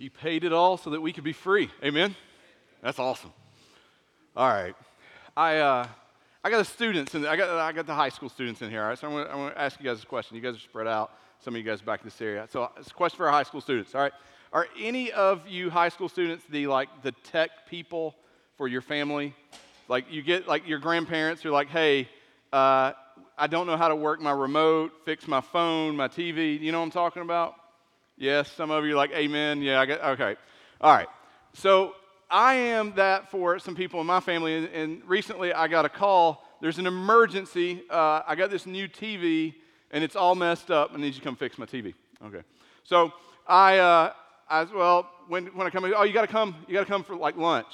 He paid it all so that we could be free. Amen? That's awesome. All right. I, uh, I got the students, and I got, I got the high school students in here. All right, so I'm going to ask you guys a question. You guys are spread out. Some of you guys back in this area. So it's a question for our high school students. All right. Are any of you high school students the like the tech people for your family? Like you get like your grandparents who are like, hey, uh, I don't know how to work my remote, fix my phone, my TV. You know what I'm talking about? Yes, some of you are like, amen. Yeah, I get, okay. All right. So I am that for some people in my family. And, and recently I got a call. There's an emergency. Uh, I got this new TV and it's all messed up. I need you to come fix my TV. Okay. So I, uh, I well, when, when I come, oh, you got to come, you got to come for like lunch.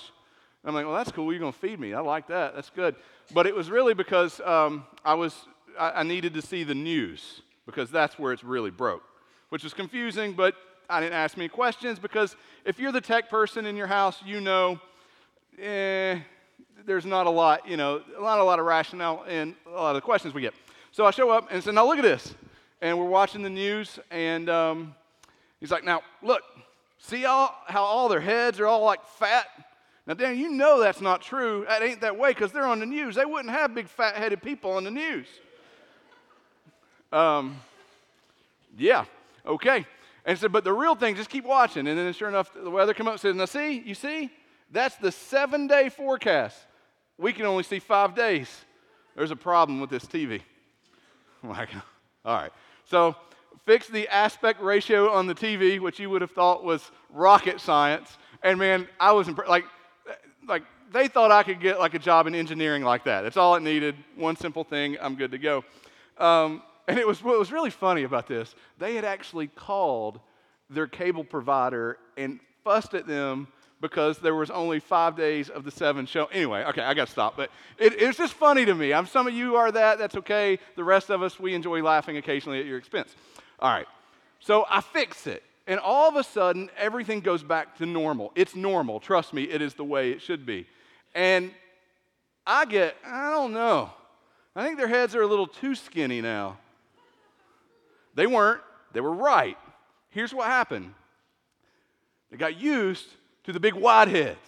I'm like, well, that's cool. You're going to feed me. I like that. That's good. But it was really because um, I was, I, I needed to see the news because that's where it's really broke, which was confusing. But I didn't ask many questions because if you're the tech person in your house, you know, eh, there's not a lot, you know, not a lot of rationale in a lot of the questions we get. So I show up and say, now look at this. And we're watching the news, and um, he's like, now look, see all, how all their heads are all like fat? Now, Dan, you know that's not true. That ain't that way because they're on the news. They wouldn't have big fat headed people on the news. Um, yeah, okay. And said, but the real thing, just keep watching. And then sure enough, the weather came up and said, now see, you see, that's the seven day forecast. We can only see five days. There's a problem with this TV. Like, all right. So fix the aspect ratio on the TV, which you would have thought was rocket science. And man, I was imp- like, like they thought I could get like a job in engineering like that. That's all it needed. One simple thing, I'm good to go. Um, and it was what was really funny about this. They had actually called their cable provider and fussed at them because there was only five days of the seven show. Anyway, okay, I got to stop. But it, it's just funny to me. I'm, some of you are that. That's okay. The rest of us, we enjoy laughing occasionally at your expense. All right. So I fix it. And all of a sudden, everything goes back to normal. It's normal. Trust me, it is the way it should be. And I get, I don't know. I think their heads are a little too skinny now. They weren't, they were right. Here's what happened they got used to the big wide heads.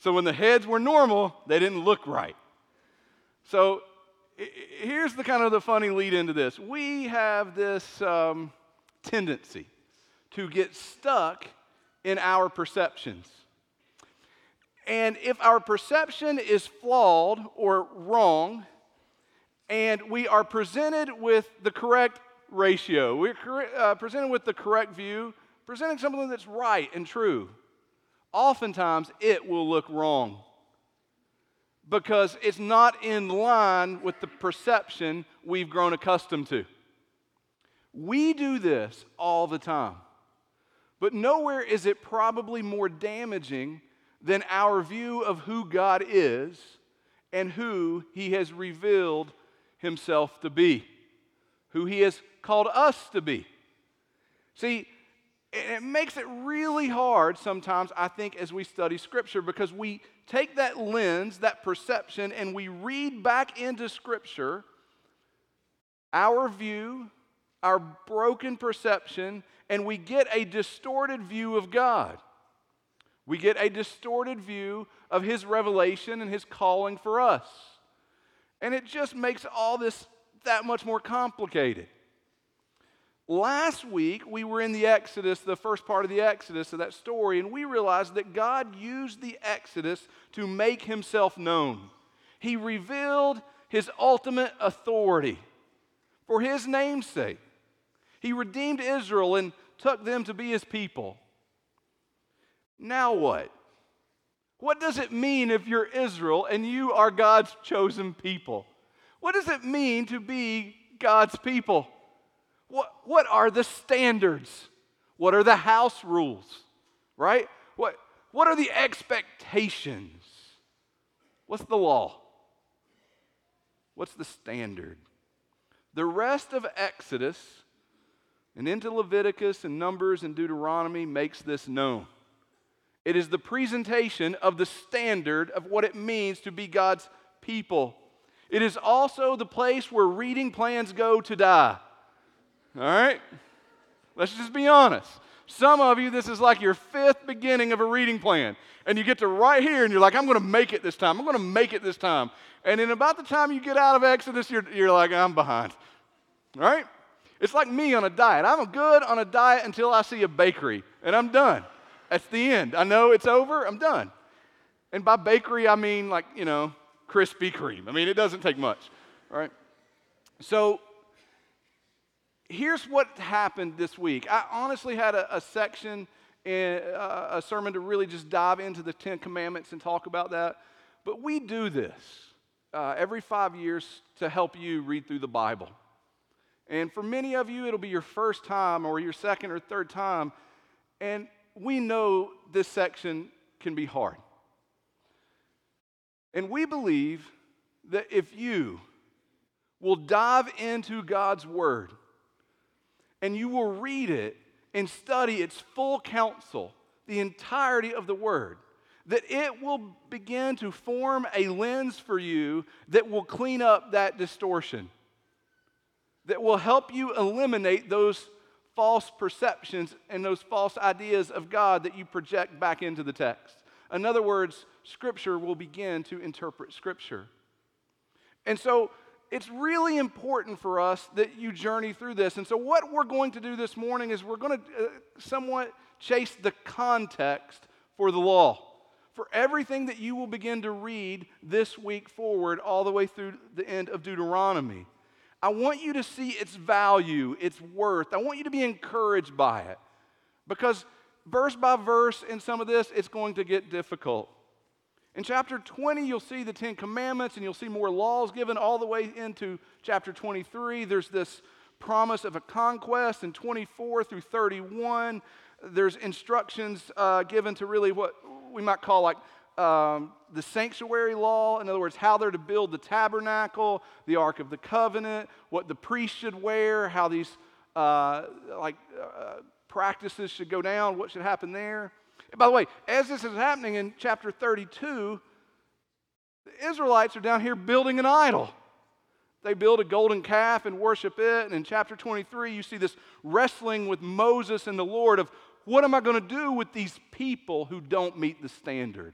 So when the heads were normal, they didn't look right. So here's the kind of the funny lead into this. We have this um, tendency to get stuck in our perceptions. And if our perception is flawed or wrong, and we are presented with the correct ratio, we're uh, presented with the correct view, presenting something that's right and true, oftentimes it will look wrong because it's not in line with the perception we've grown accustomed to. We do this all the time. But nowhere is it probably more damaging than our view of who God is and who He has revealed Himself to be, who He has called us to be. See, it makes it really hard sometimes, I think, as we study Scripture because we take that lens, that perception, and we read back into Scripture our view, our broken perception, and we get a distorted view of God. We get a distorted view of His revelation and His calling for us. And it just makes all this that much more complicated. Last week, we were in the Exodus, the first part of the Exodus of that story, and we realized that God used the Exodus to make himself known. He revealed his ultimate authority for his name's sake. He redeemed Israel and took them to be his people. Now what? What does it mean if you're Israel and you are God's chosen people? What does it mean to be God's people? What, what are the standards? What are the house rules? Right? What, what are the expectations? What's the law? What's the standard? The rest of Exodus and into Leviticus and Numbers and Deuteronomy makes this known. It is the presentation of the standard of what it means to be God's people. It is also the place where reading plans go to die. All right? Let's just be honest. Some of you, this is like your fifth beginning of a reading plan. And you get to right here and you're like, I'm going to make it this time. I'm going to make it this time. And in about the time you get out of Exodus, you're, you're like, I'm behind. Right? It's like me on a diet. I'm good on a diet until I see a bakery, and I'm done. That's the end. I know it's over, I'm done. And by bakery, I mean like, you know, Krispy Kreme. I mean, it doesn't take much, right? So here's what happened this week. I honestly had a, a section, in, uh, a sermon to really just dive into the Ten Commandments and talk about that. But we do this uh, every five years to help you read through the Bible. And for many of you, it'll be your first time or your second or third time. And we know this section can be hard. And we believe that if you will dive into God's Word and you will read it and study its full counsel, the entirety of the Word, that it will begin to form a lens for you that will clean up that distortion, that will help you eliminate those false perceptions and those false ideas of God that you project back into the text. In other words, Scripture will begin to interpret Scripture. And so it's really important for us that you journey through this. And so, what we're going to do this morning is we're going to uh, somewhat chase the context for the law. For everything that you will begin to read this week forward, all the way through the end of Deuteronomy. I want you to see its value, its worth. I want you to be encouraged by it. Because verse by verse in some of this, it's going to get difficult. In chapter 20, you'll see the Ten Commandments and you'll see more laws given all the way into chapter 23. There's this promise of a conquest in 24 through 31. There's instructions uh, given to really what we might call like um, the sanctuary law, in other words, how they're to build the tabernacle, the Ark of the Covenant, what the priest should wear, how these uh, like uh, practices should go down, what should happen there. And by the way, as this is happening in chapter 32, the Israelites are down here building an idol. They build a golden calf and worship it. And in chapter 23, you see this wrestling with Moses and the Lord of what am I going to do with these people who don't meet the standard?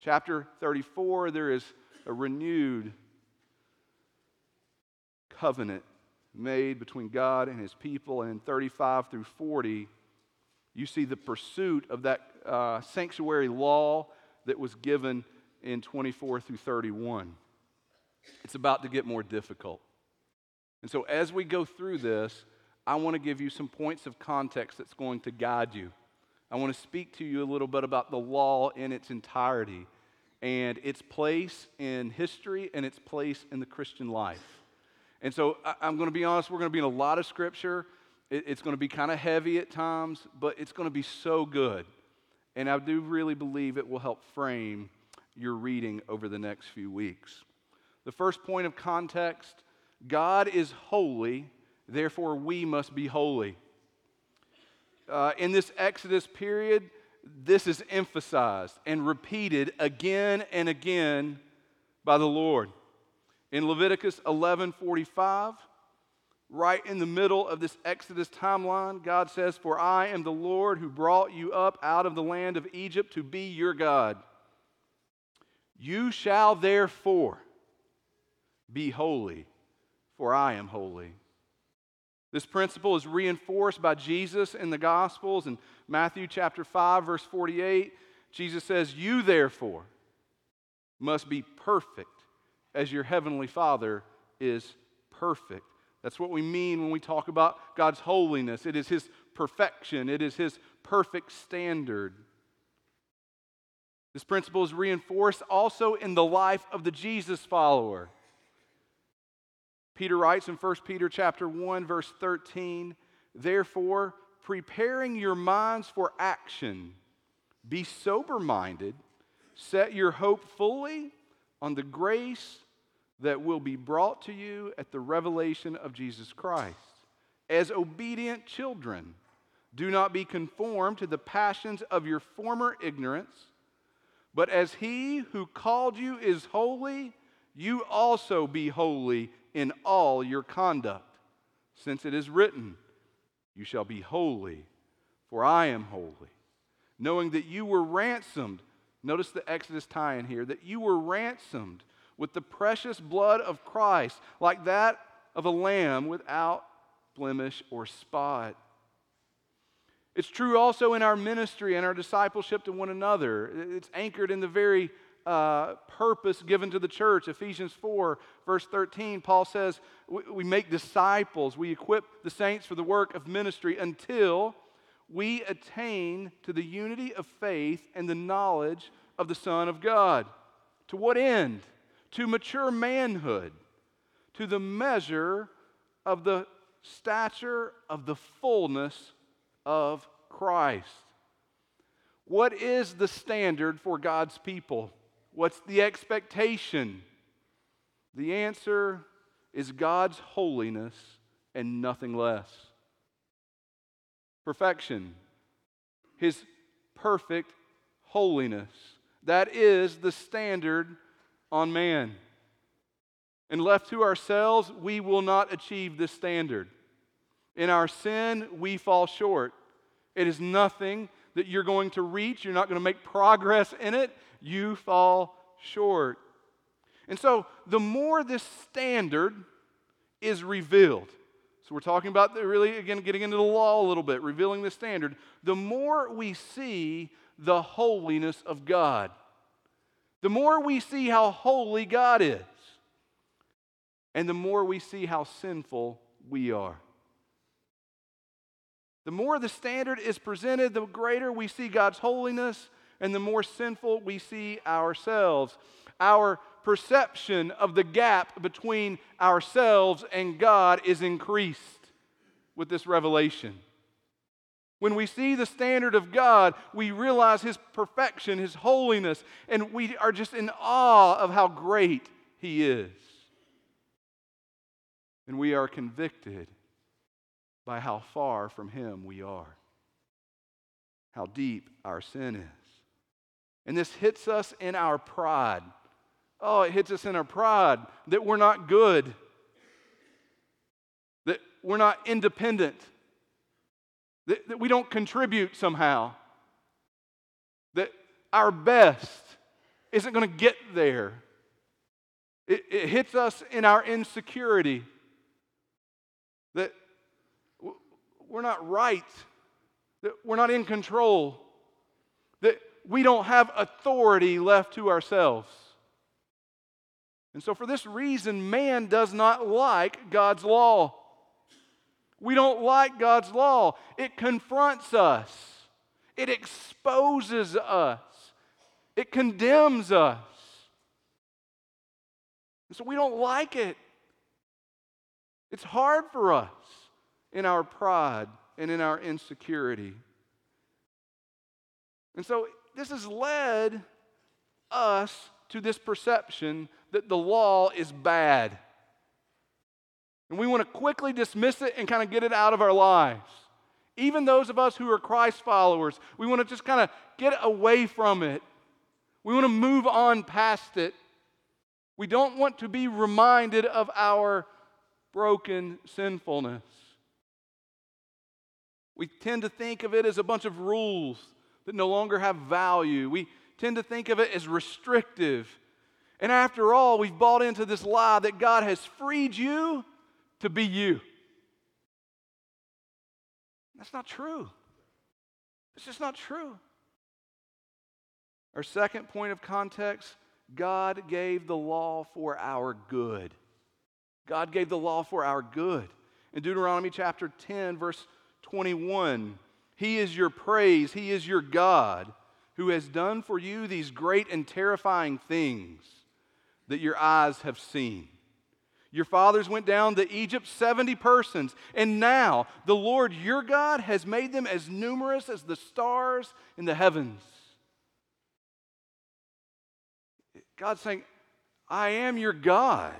Chapter 34, there is a renewed covenant made between God and his people. And in 35 through 40, you see the pursuit of that uh, sanctuary law that was given in 24 through 31. It's about to get more difficult. And so, as we go through this, I want to give you some points of context that's going to guide you. I want to speak to you a little bit about the law in its entirety and its place in history and its place in the Christian life. And so I'm going to be honest, we're going to be in a lot of scripture. It's going to be kind of heavy at times, but it's going to be so good. And I do really believe it will help frame your reading over the next few weeks. The first point of context God is holy, therefore we must be holy. Uh, in this Exodus period, this is emphasized and repeated again and again by the Lord. In Leviticus 11:45, right in the middle of this Exodus timeline, God says, "For I am the Lord who brought you up out of the land of Egypt to be your God. You shall therefore be holy, for I am holy." This principle is reinforced by Jesus in the Gospels. In Matthew chapter 5, verse 48, Jesus says, You therefore must be perfect as your heavenly Father is perfect. That's what we mean when we talk about God's holiness. It is His perfection, it is His perfect standard. This principle is reinforced also in the life of the Jesus follower. Peter writes in 1 Peter chapter 1 verse 13, "Therefore, preparing your minds for action, be sober-minded, set your hope fully on the grace that will be brought to you at the revelation of Jesus Christ. As obedient children, do not be conformed to the passions of your former ignorance, but as he who called you is holy, you also be holy in all your conduct, since it is written, You shall be holy, for I am holy. Knowing that you were ransomed, notice the Exodus tie in here, that you were ransomed with the precious blood of Christ, like that of a lamb without blemish or spot. It's true also in our ministry and our discipleship to one another. It's anchored in the very uh, purpose given to the church. Ephesians 4, verse 13, Paul says, we, we make disciples, we equip the saints for the work of ministry until we attain to the unity of faith and the knowledge of the Son of God. To what end? To mature manhood, to the measure of the stature of the fullness of Christ. What is the standard for God's people? What's the expectation? The answer is God's holiness and nothing less. Perfection, His perfect holiness. That is the standard on man. And left to ourselves, we will not achieve this standard. In our sin, we fall short. It is nothing that you're going to reach, you're not going to make progress in it you fall short. And so, the more this standard is revealed, so we're talking about the, really, again, getting into the law a little bit, revealing the standard, the more we see the holiness of God, the more we see how holy God is, and the more we see how sinful we are. The more the standard is presented, the greater we see God's holiness and the more sinful we see ourselves. Our perception of the gap between ourselves and God is increased with this revelation. When we see the standard of God, we realize His perfection, His holiness, and we are just in awe of how great He is. And we are convicted by how far from Him we are, how deep our sin is. And this hits us in our pride. Oh, it hits us in our pride that we're not good, that we're not independent, that, that we don't contribute somehow, that our best isn't going to get there. It, it hits us in our insecurity that we're not right, that we're not in control, that we don't have authority left to ourselves. And so, for this reason, man does not like God's law. We don't like God's law. It confronts us, it exposes us, it condemns us. And so, we don't like it. It's hard for us in our pride and in our insecurity. And so this has led us to this perception that the law is bad. And we want to quickly dismiss it and kind of get it out of our lives. Even those of us who are Christ followers, we want to just kind of get away from it. We want to move on past it. We don't want to be reminded of our broken sinfulness. We tend to think of it as a bunch of rules that no longer have value. We tend to think of it as restrictive. And after all, we've bought into this lie that God has freed you to be you. That's not true. It's just not true. Our second point of context God gave the law for our good. God gave the law for our good. In Deuteronomy chapter 10, verse 21, he is your praise. He is your God who has done for you these great and terrifying things that your eyes have seen. Your fathers went down to Egypt, 70 persons, and now the Lord your God has made them as numerous as the stars in the heavens. God's saying, I am your God.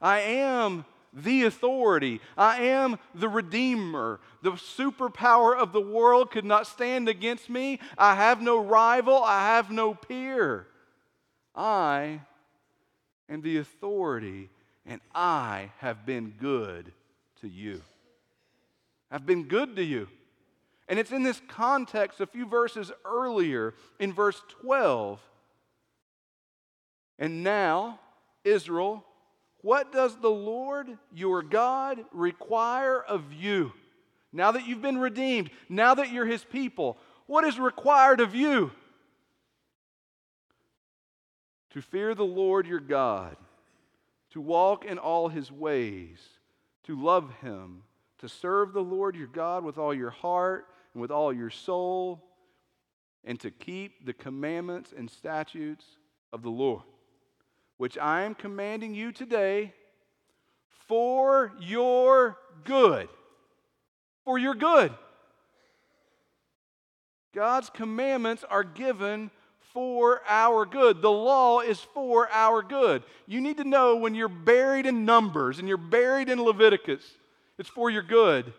I am the authority. I am the Redeemer. The superpower of the world could not stand against me. I have no rival. I have no peer. I am the authority, and I have been good to you. I've been good to you. And it's in this context, a few verses earlier, in verse 12. And now, Israel, what does the Lord your God require of you? Now that you've been redeemed, now that you're his people, what is required of you? To fear the Lord your God, to walk in all his ways, to love him, to serve the Lord your God with all your heart and with all your soul, and to keep the commandments and statutes of the Lord which I am commanding you today for your good. For your good. God's commandments are given for our good. The law is for our good. You need to know when you're buried in Numbers and you're buried in Leviticus, it's for your good.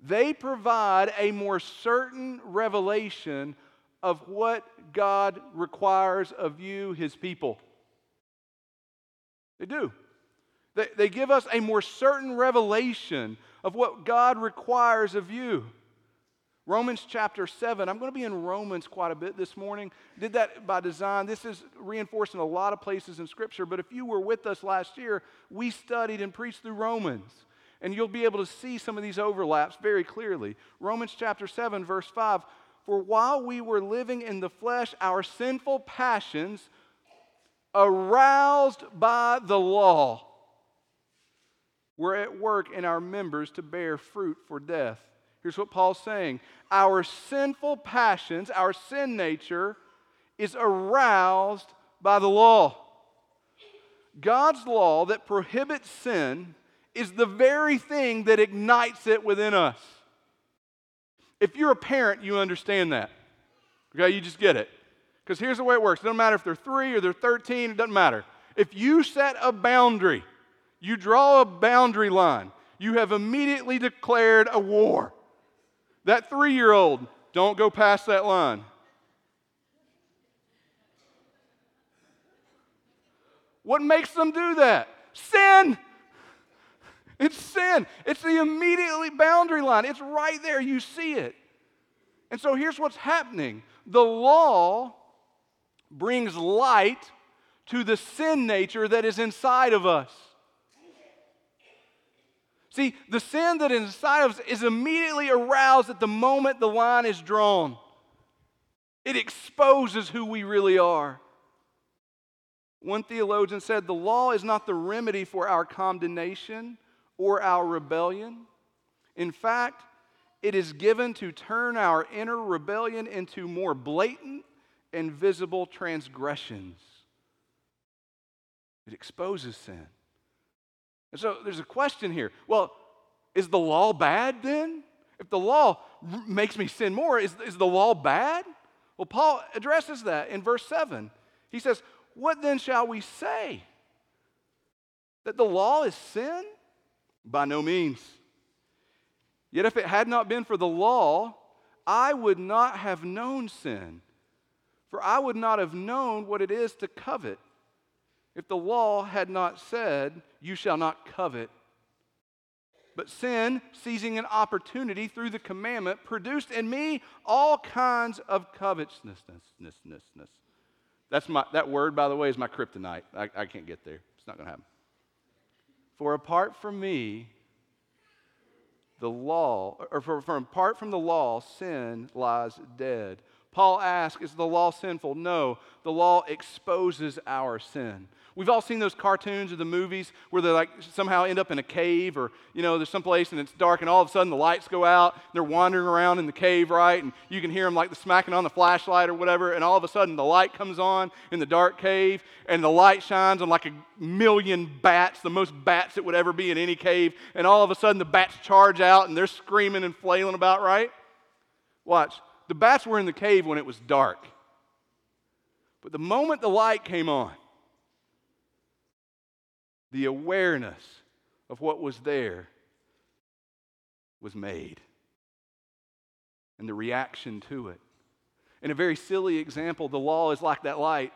They provide a more certain revelation of what God requires of you, his people. They do. They, they give us a more certain revelation of what God requires of you. Romans chapter 7. I'm going to be in Romans quite a bit this morning. Did that by design. This is reinforced in a lot of places in Scripture, but if you were with us last year, we studied and preached through Romans. And you'll be able to see some of these overlaps very clearly. Romans chapter 7, verse 5 for while we were living in the flesh, our sinful passions, aroused by the law, were at work in our members to bear fruit for death. Here's what Paul's saying Our sinful passions, our sin nature, is aroused by the law. God's law that prohibits sin is the very thing that ignites it within us. If you're a parent, you understand that. Okay, you just get it. Because here's the way it works it doesn't matter if they're three or they're 13, it doesn't matter. If you set a boundary, you draw a boundary line, you have immediately declared a war. That three year old, don't go past that line. What makes them do that? Sin. It's sin. It's the immediately boundary line. It's right there. You see it. And so here's what's happening the law brings light to the sin nature that is inside of us. See, the sin that is inside of us is immediately aroused at the moment the line is drawn. It exposes who we really are. One theologian said the law is not the remedy for our condemnation, or our rebellion. In fact, it is given to turn our inner rebellion into more blatant and visible transgressions. It exposes sin. And so there's a question here. Well, is the law bad then? If the law makes me sin more, is, is the law bad? Well, Paul addresses that in verse 7. He says, What then shall we say? That the law is sin? By no means. Yet if it had not been for the law, I would not have known sin, for I would not have known what it is to covet if the law had not said, You shall not covet. But sin, seizing an opportunity through the commandment, produced in me all kinds of covetousness. That's my, that word, by the way, is my kryptonite. I, I can't get there. It's not going to happen. For apart from me, the law, or for, from apart from the law, sin lies dead. Paul asks, Is the law sinful? No, the law exposes our sin. We've all seen those cartoons or the movies where they like somehow end up in a cave or, you know, there's some place and it's dark and all of a sudden the lights go out. And they're wandering around in the cave, right? And you can hear them like the smacking on the flashlight or whatever. And all of a sudden the light comes on in the dark cave and the light shines on like a million bats, the most bats that would ever be in any cave. And all of a sudden the bats charge out and they're screaming and flailing about, right? Watch. The bats were in the cave when it was dark. But the moment the light came on, the awareness of what was there was made and the reaction to it. In a very silly example, the law is like that light.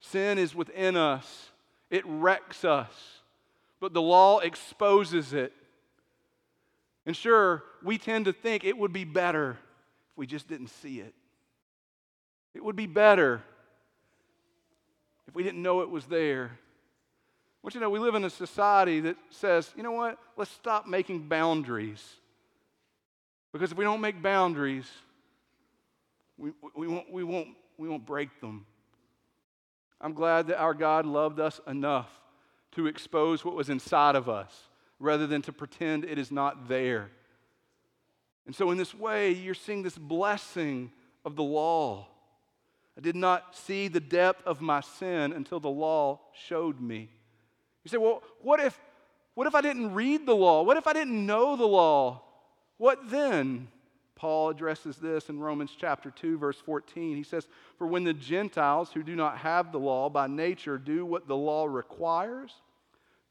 Sin is within us, it wrecks us, but the law exposes it And sure, we tend to think it would be better if we just didn't see it. It would be better if we didn't know it was there. Want you know we live in a society that says, you know what, let's stop making boundaries. Because if we don't make boundaries, we, we, won't, we, won't, we won't break them. I'm glad that our God loved us enough to expose what was inside of us rather than to pretend it is not there. And so, in this way, you're seeing this blessing of the law. I did not see the depth of my sin until the law showed me. You say, well, what if, what if I didn't read the law? What if I didn't know the law? What then? Paul addresses this in Romans chapter 2, verse 14. He says, For when the Gentiles who do not have the law by nature do what the law requires,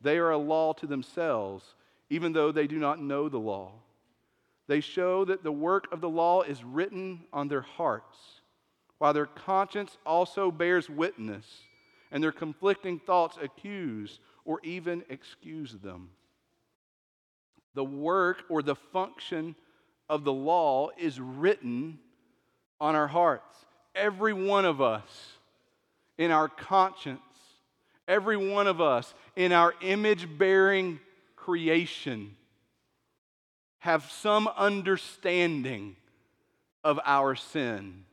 they are a law to themselves, even though they do not know the law. They show that the work of the law is written on their hearts, while their conscience also bears witness, and their conflicting thoughts accuse or even excuse them. The work or the function of the law is written on our hearts. Every one of us in our conscience, every one of us in our image bearing creation have some understanding of our sin.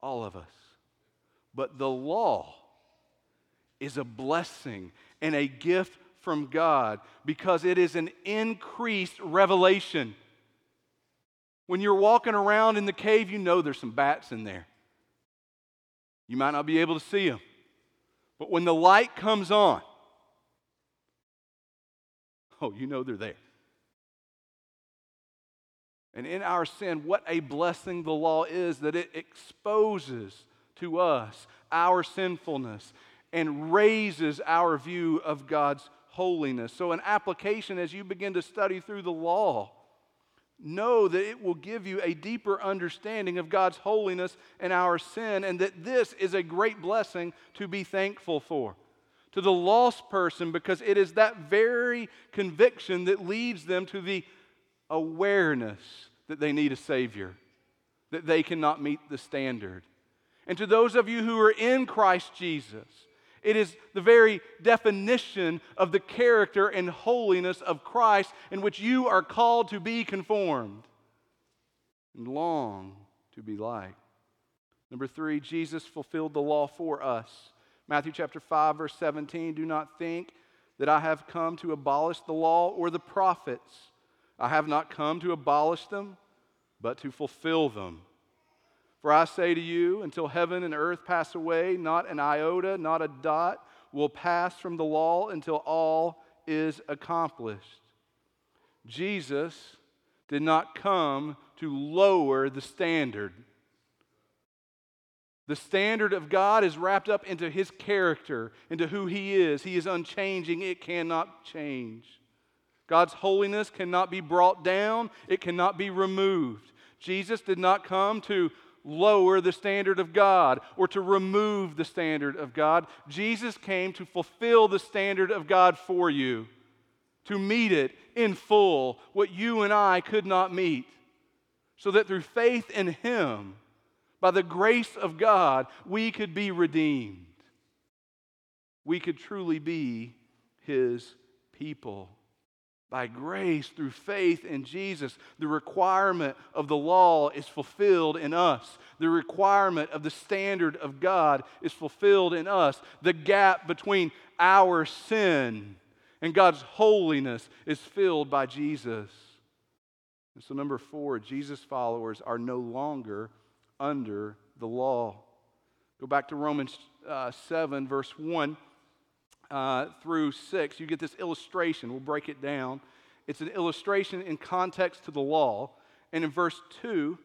All of us. But the law is a blessing and a gift from God because it is an increased revelation. When you're walking around in the cave, you know there's some bats in there. You might not be able to see them. But when the light comes on, oh, you know they're there. And in our sin, what a blessing the law is that it exposes to us our sinfulness and raises our view of God's holiness. So, an application as you begin to study through the law, know that it will give you a deeper understanding of God's holiness and our sin, and that this is a great blessing to be thankful for. To the lost person, because it is that very conviction that leads them to the awareness that they need a Savior, that they cannot meet the standard. And to those of you who are in Christ Jesus, it is the very definition of the character and holiness of Christ in which you are called to be conformed and long to be like. Number three, Jesus fulfilled the law for us. Matthew chapter 5, verse 17 Do not think that I have come to abolish the law or the prophets. I have not come to abolish them, but to fulfill them. For I say to you, until heaven and earth pass away, not an iota, not a dot will pass from the law until all is accomplished. Jesus did not come to lower the standard. The standard of God is wrapped up into his character, into who he is. He is unchanging, it cannot change. God's holiness cannot be brought down, it cannot be removed. Jesus did not come to lower the standard of God or to remove the standard of God. Jesus came to fulfill the standard of God for you, to meet it in full, what you and I could not meet, so that through faith in Him, by the grace of God, we could be redeemed. We could truly be His people by grace through faith in Jesus, the requirement of the law is fulfilled in us. The requirement of the standard of God is fulfilled in us. The gap between our sin and God's holiness is filled by Jesus. And so, number four, Jesus' followers are no longer under the law. Go back to Romans uh, 7, verse 1 uh, through 6, you get this illustration. We'll break it down. It's an illustration in context to the law. And in verse 2,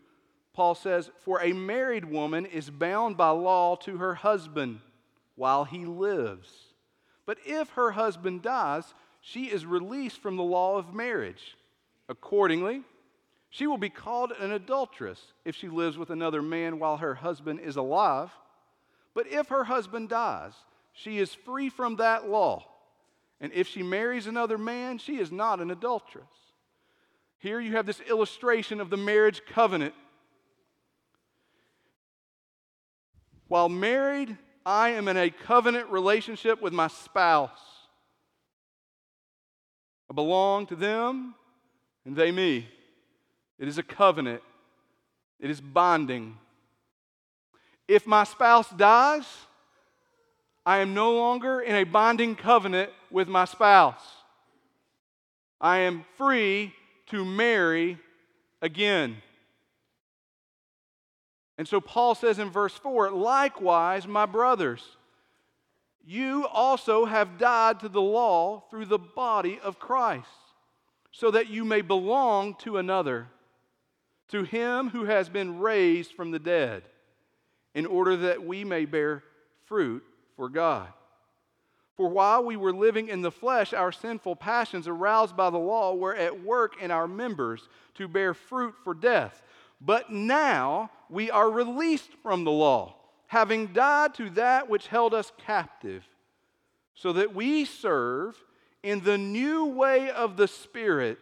Paul says, For a married woman is bound by law to her husband while he lives. But if her husband dies, she is released from the law of marriage. Accordingly, she will be called an adulteress if she lives with another man while her husband is alive. But if her husband dies, she is free from that law And if she marries another man, she is not an adulteress. Here you have this illustration of the marriage covenant. While married, I am in a covenant relationship with my spouse. I belong to them and they me. It is a covenant, it is bonding. If my spouse dies, I am no longer in a bonding covenant with my spouse. I am free to marry again. And so Paul says in verse 4 likewise, my brothers, you also have died to the law through the body of Christ, so that you may belong to another, to him who has been raised from the dead, in order that we may bear fruit for God. For while we were living in the flesh, our sinful passions aroused by the law were at work in our members to bear fruit for death. But now we are released from the law, having died to that which held us captive, so that we serve in the new way of the Spirit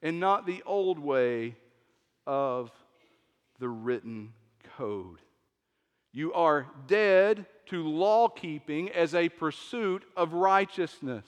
and not the old way of the written code. You are dead to law keeping as a pursuit of righteousness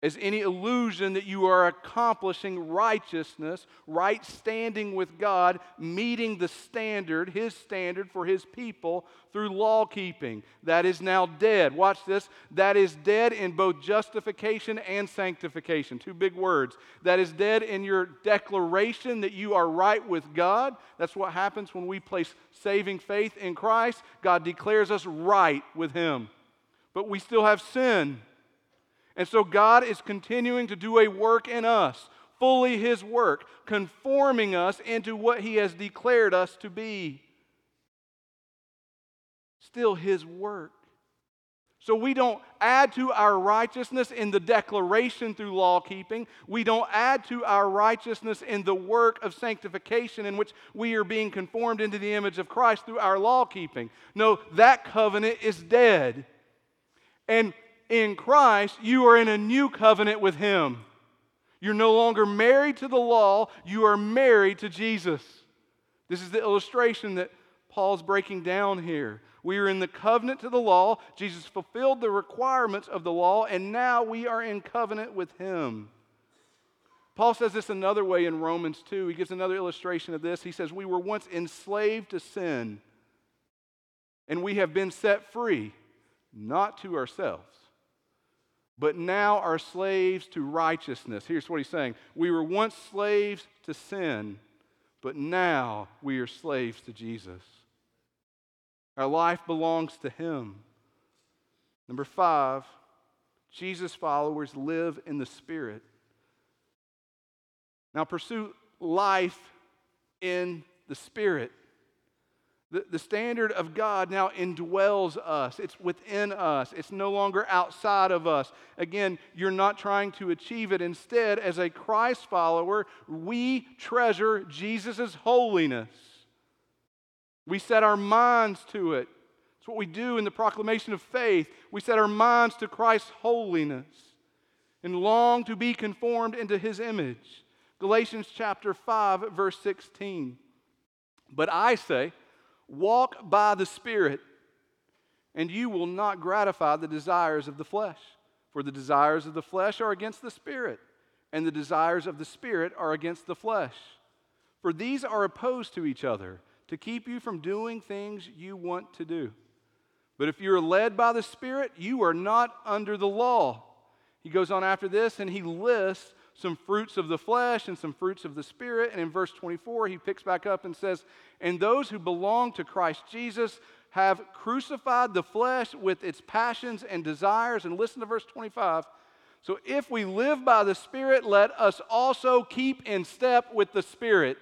as any illusion that you are accomplishing righteousness, right standing with God, meeting the standard, His standard for His people through law keeping. That is now dead. Watch this. That is dead in both justification and sanctification. Two big words. That is dead in your declaration that you are right with God. That's what happens when we place saving faith in Christ. God declares us right with Him. But we still have sin. And so God is continuing to do a work in us, fully His work, conforming us into what He has declared us to be. Still His work. So we don't add to our righteousness in the declaration through law keeping. We don't add to our righteousness in the work of sanctification in which we are being conformed into the image of Christ through our law keeping. No, that covenant is dead. And in Christ, you are in a new covenant with Him. You're no longer married to the law, you are married to Jesus. This is the illustration that Paul's breaking down here. We are in the covenant to the law. Jesus fulfilled the requirements of the law, and now we are in covenant with Him. Paul says this another way in Romans 2. He gives another illustration of this. He says, We were once enslaved to sin, and we have been set free, not to ourselves but now are slaves to righteousness. Here's what he's saying We were once slaves to sin, but now we are slaves to Jesus. Our life belongs to him. Number five, Jesus followers live in the Spirit. Now, pursue life in the Spirit. The, the standard of God now indwells us. It's within us. It's no longer outside of us. Again, you're not trying to achieve it. Instead, as a Christ follower, we treasure Jesus' holiness. We set our minds to it. It's what we do in the proclamation of faith. We set our minds to Christ's holiness and long to be conformed into his image. Galatians chapter 5, verse 16. But I say, Walk by the Spirit, and you will not gratify the desires of the flesh. For the desires of the flesh are against the Spirit, and the desires of the Spirit are against the flesh. For these are opposed to each other to keep you from doing things you want to do. But if you're led by the Spirit, you are not under the law. He goes on after this and he lists some fruits of the flesh and some fruits of the Spirit. And in verse 24, he picks back up and says, And those who belong to Christ Jesus have crucified the flesh with its passions and desires. And listen to verse 25. So if we live by the Spirit, let us also keep in step with the Spirit.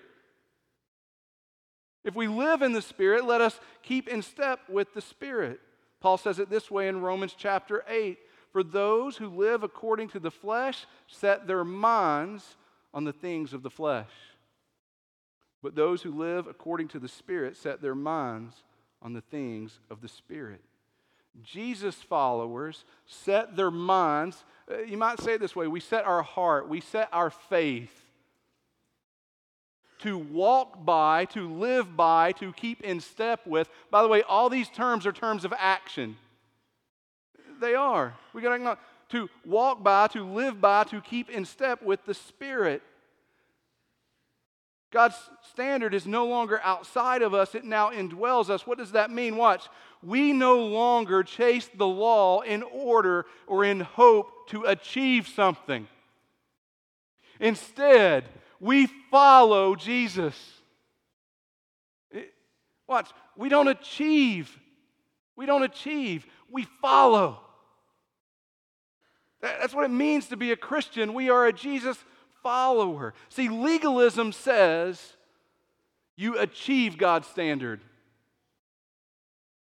If we live in the Spirit, let us keep in step with the Spirit. Paul says it this way in Romans chapter 8 for those who live according to the flesh set their minds on the things of the flesh. But those who live according to the Spirit set their minds on the things of the Spirit. Jesus followers set their minds, uh, you might say it this way we set our heart, we set our faith to walk by, to live by, to keep in step with. By the way, all these terms are terms of action. They are. We got to to walk by, to live by, to keep in step with the Spirit. God's standard is no longer outside of us, it now indwells us. What does that mean? Watch. We no longer chase the law in order or in hope to achieve something. Instead, we follow Jesus. Watch, we don't achieve. We don't achieve. We follow. That's what it means to be a Christian. We are a Jesus follower. See, legalism says you achieve God's standard,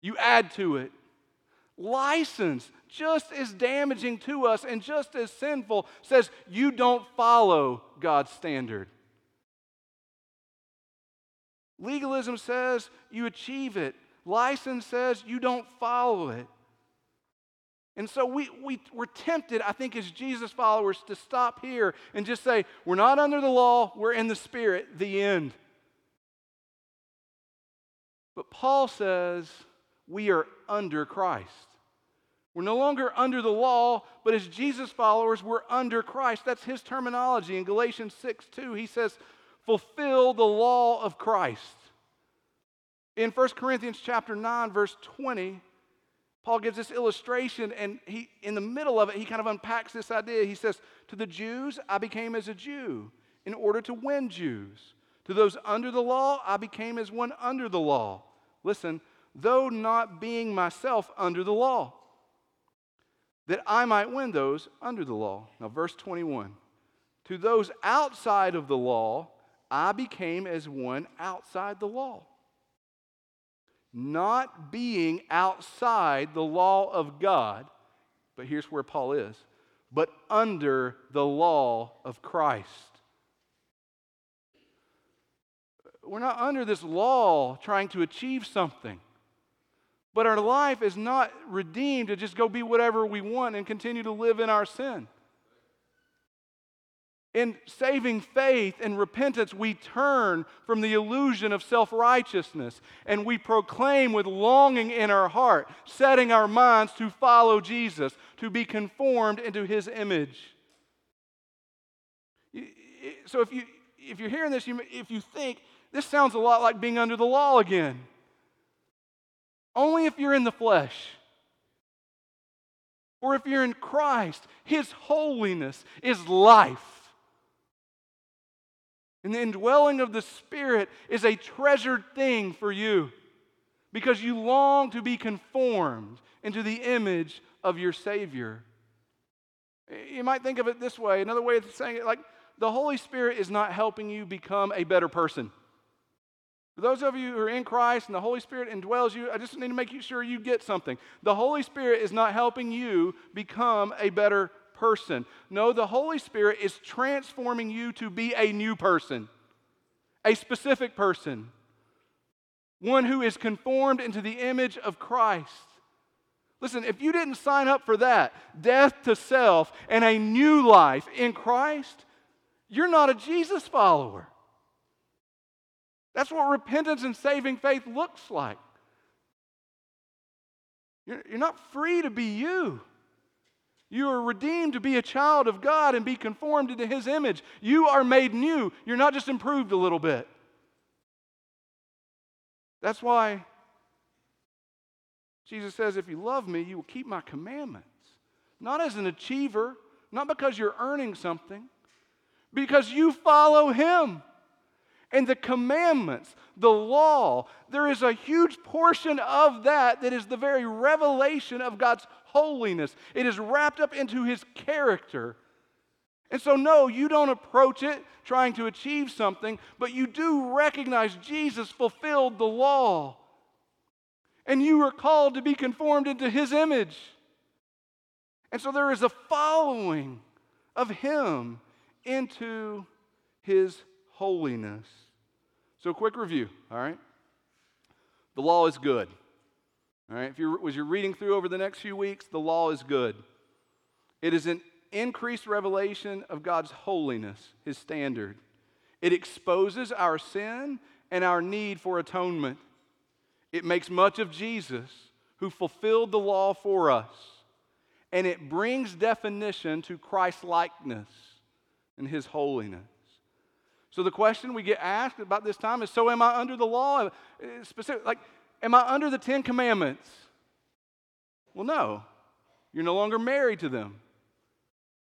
you add to it. License, just as damaging to us and just as sinful, says you don't follow God's standard. Legalism says you achieve it. License says you don't follow it. And so we, we, we're tempted, I think, as Jesus followers, to stop here and just say, we're not under the law, we're in the Spirit, the end. But Paul says we are under Christ. We're no longer under the law, but as Jesus followers, we're under Christ. That's his terminology. In Galatians 6 2, he says, fulfill the law of Christ. In 1 Corinthians chapter 9, verse 20, Paul gives this illustration, and he, in the middle of it, he kind of unpacks this idea. He says, To the Jews, I became as a Jew in order to win Jews. To those under the law, I became as one under the law. Listen, though not being myself under the law, that I might win those under the law. Now, verse 21 To those outside of the law, I became as one outside the law not being outside the law of God, but here's where Paul is, but under the law of Christ. We're not under this law trying to achieve something. But our life is not redeemed to just go be whatever we want and continue to live in our sin. In saving faith and repentance, we turn from the illusion of self righteousness and we proclaim with longing in our heart, setting our minds to follow Jesus, to be conformed into his image. So if, you, if you're hearing this, you, if you think this sounds a lot like being under the law again, only if you're in the flesh. Or if you're in Christ, his holiness is life. And the indwelling of the Spirit is a treasured thing for you because you long to be conformed into the image of your Savior. You might think of it this way another way of saying it, like the Holy Spirit is not helping you become a better person. For those of you who are in Christ and the Holy Spirit indwells you, I just need to make sure you get something. The Holy Spirit is not helping you become a better person. No, the Holy Spirit is transforming you to be a new person, a specific person, one who is conformed into the image of Christ. Listen, if you didn't sign up for that, death to self and a new life in Christ, you're not a Jesus follower. That's what repentance and saving faith looks like. You're, not free to be you. You are redeemed to be a child of God and be conformed into His image. You are made new. You're not just improved a little bit. That's why Jesus says, If you love me, you will keep my commandments. Not as an achiever, not because you're earning something, because you follow Him. And the commandments, the law, there is a huge portion of that that is the very revelation of God's holiness. It is wrapped up into his character. And so, no, you don't approach it trying to achieve something, but you do recognize Jesus fulfilled the law. And you are called to be conformed into his image. And so, there is a following of him into his holiness. So, quick review, all right? The law is good. All right, if you're, as you're reading through over the next few weeks, the law is good. It is an increased revelation of God's holiness, His standard. It exposes our sin and our need for atonement. It makes much of Jesus, who fulfilled the law for us. And it brings definition to Christ likeness and His holiness. So the question we get asked about this time is so am I under the law? Specific, like, am I under the Ten Commandments? Well, no. You're no longer married to them.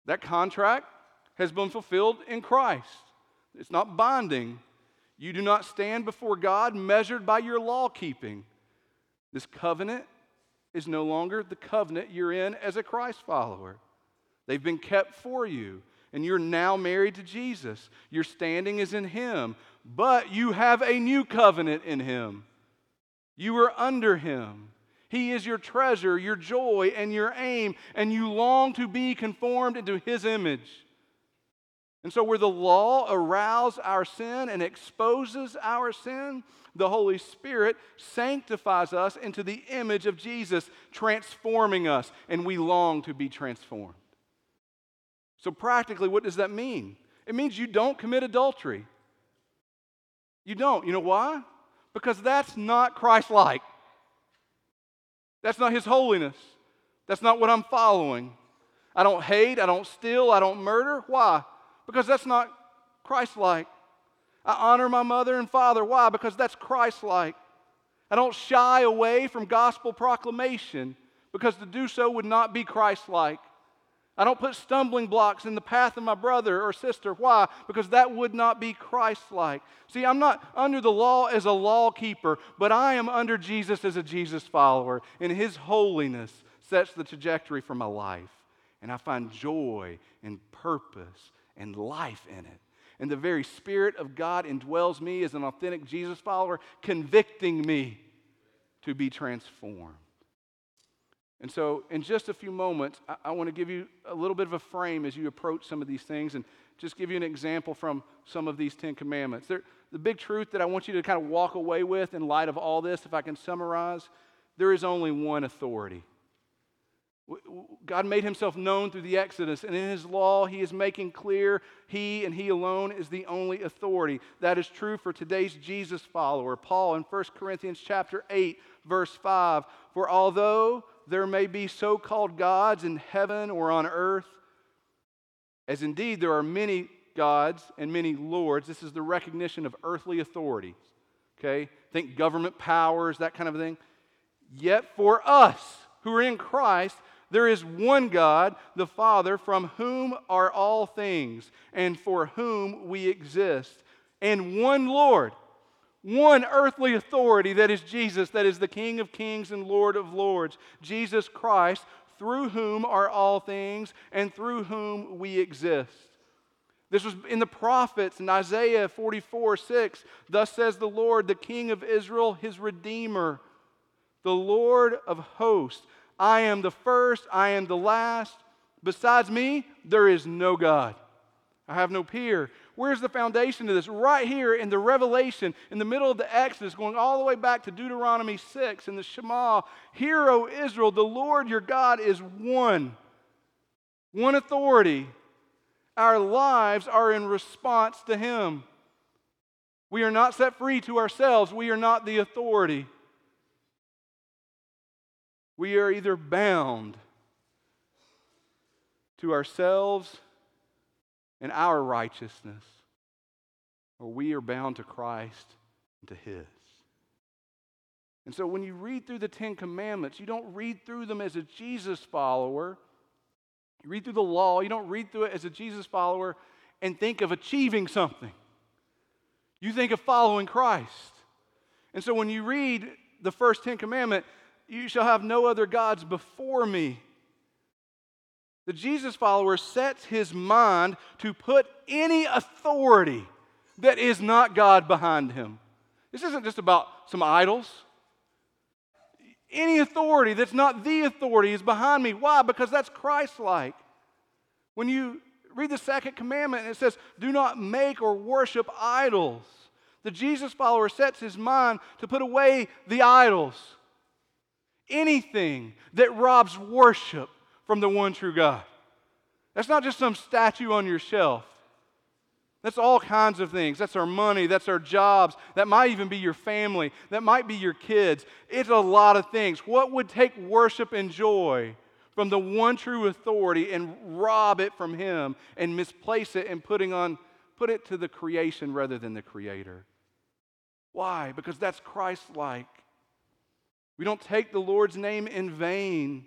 That contract has been fulfilled in Christ. It's not binding. You do not stand before God measured by your law keeping. This covenant is no longer the covenant you're in as a Christ follower. They've been kept for you, and you're now married to Jesus. Your standing is in Him, but you have a new covenant in Him. You are under Him. He is your treasure, your joy, and your aim, and you long to be conformed into His image. And so, where the law arouses our sin and exposes our sin, the Holy Spirit sanctifies us into the image of Jesus, transforming us, and we long to be transformed. So, practically, what does that mean? It means you don't commit adultery. You don't. You know why? Because that's not Christ like. That's not His holiness. That's not what I'm following. I don't hate, I don't steal, I don't murder. Why? Because that's not Christ like. I honor my mother and father. Why? Because that's Christ like. I don't shy away from gospel proclamation because to do so would not be Christ like. I don't put stumbling blocks in the path of my brother or sister. Why? Because that would not be Christ like. See, I'm not under the law as a law keeper, but I am under Jesus as a Jesus follower, and His holiness sets the trajectory for my life. And I find joy and purpose and life in it. And the very Spirit of God indwells me as an authentic Jesus follower, convicting me to be transformed. And so, in just a few moments, I, I want to give you a little bit of a frame as you approach some of these things and just give you an example from some of these Ten Commandments. They're, the big truth that I want you to kind of walk away with in light of all this, if I can summarize, there is only one authority. God made himself known through the Exodus, and in his law, he is making clear he and he alone is the only authority. That is true for today's Jesus follower. Paul in 1 Corinthians chapter 8, verse 5. For although there may be so called gods in heaven or on earth, as indeed there are many gods and many lords, this is the recognition of earthly authorities. Okay? Think government powers, that kind of thing. Yet for us who are in Christ, there is one God, the Father, from whom are all things, and for whom we exist, and one Lord, one earthly authority that is Jesus, that is the King of kings and Lord of lords, Jesus Christ, through whom are all things, and through whom we exist. This was in the prophets in Isaiah 44 6. Thus says the Lord, the King of Israel, his Redeemer, the Lord of hosts. I am the first, I am the last. Besides me, there is no God. I have no peer. Where's the foundation of this? Right here in the Revelation, in the middle of the Exodus, going all the way back to Deuteronomy 6 in the Shema. Hear, O Israel, the Lord your God is one, one authority. Our lives are in response to Him. We are not set free to ourselves, we are not the authority. We are either bound to ourselves and our righteousness, or we are bound to Christ and to His. And so when you read through the Ten Commandments, you don't read through them as a Jesus follower. You read through the law, you don't read through it as a Jesus follower and think of achieving something. You think of following Christ. And so when you read the first Ten Commandment, you shall have no other gods before me. The Jesus follower sets his mind to put any authority that is not God behind him. This isn't just about some idols. Any authority that's not the authority is behind me. Why? Because that's Christ like. When you read the second commandment, and it says, Do not make or worship idols. The Jesus follower sets his mind to put away the idols anything that robs worship from the one true God. That's not just some statue on your shelf. That's all kinds of things. That's our money. That's our jobs. That might even be your family. That might be your kids. It's a lot of things. What would take worship and joy from the one true authority and rob it from Him and misplace it and putting on, put it to the creation rather than the Creator? Why? Because that's Christ like. We don't take the Lord's name in vain.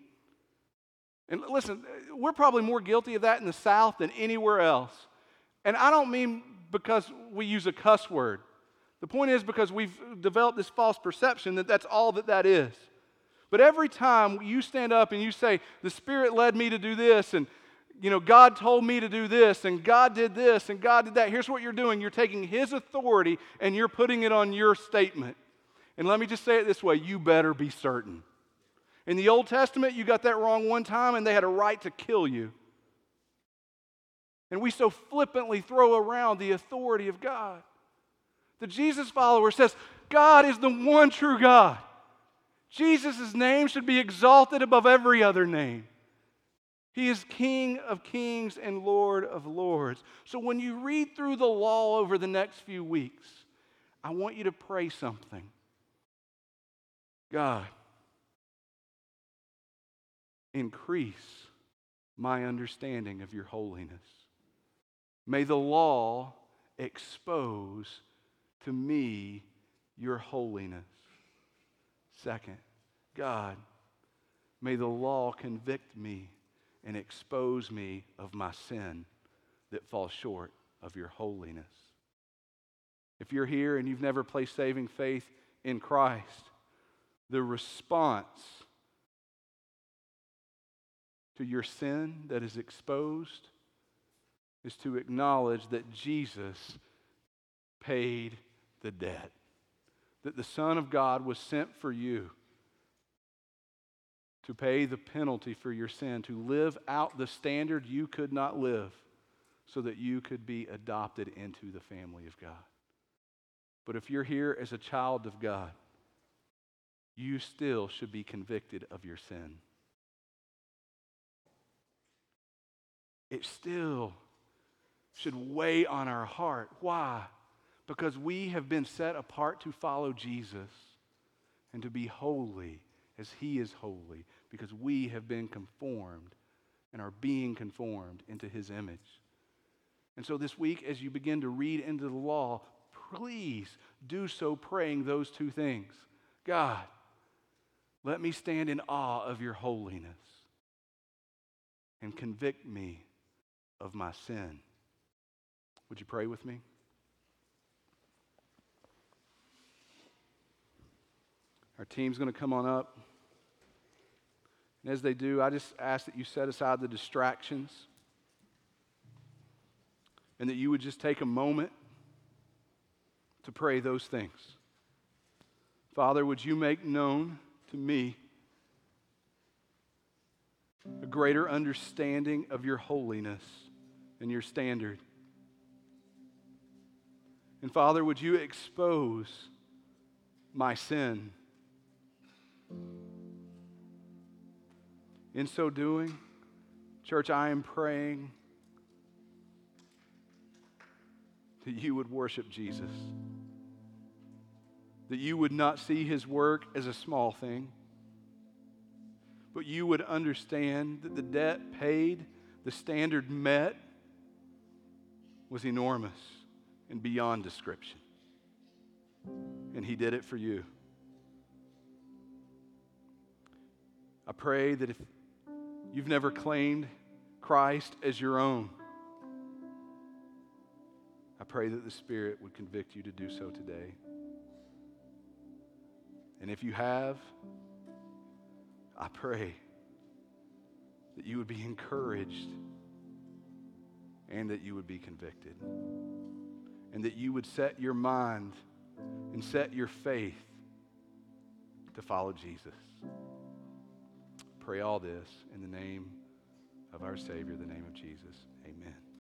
And listen, uh, we're probably more guilty of that in the South than anywhere else. And I don't mean because we use a cuss word. The point is because we've developed this false perception that that's all that that is. But every time you stand up and you say, The Spirit led me to do this, and you know, God told me to do this, and God did this, and God did that. Here's what you're doing you're taking His authority and you're putting it on your statement. And let me just say it this way you better be certain. In the Old Testament, you got that wrong one time, and they had a right to kill you. And we so flippantly throw around the authority of God. The Jesus follower says, God is the one true God. Jesus' name should be exalted above every other name. He is King of kings and Lord of lords. So when you read through the law over the next few weeks, I want you to pray something. God, increase my understanding of your holiness. May the law expose to me your holiness. Second, God, may the law convict me and expose me of my sin that falls short of your holiness. If you're here and you've never placed saving faith in Christ, the response to your sin that is exposed is to acknowledge that Jesus paid the debt, that the Son of God was sent for you to pay the penalty for your sin, to live out the standard you could not live, so that you could be adopted into the family of God. But if you're here as a child of God, you still should be convicted of your sin. It still should weigh on our heart. Why? Because we have been set apart to follow Jesus and to be holy as he is holy, because we have been conformed and are being conformed into his image. And so this week, as you begin to read into the law, please do so praying those two things God, let me stand in awe of your holiness and convict me of my sin. Would you pray with me? Our team's going to come on up. And as they do, I just ask that you set aside the distractions and that you would just take a moment to pray those things. Father, would you make known to me a greater understanding of your holiness and your standard? And Father, would you expose my sin? In so doing, church, I am praying that you would worship Jesus, that you would not see his work as a small thing, but you would understand that the debt paid, the standard met, was enormous and beyond description. And He did it for you. I pray that if you've never claimed Christ as your own, I pray that the Spirit would convict you to do so today. And if you have, I pray that you would be encouraged and that you would be convicted and that you would set your mind and set your faith to follow Jesus. Pray all this in the name of our Savior, the name of Jesus. Amen.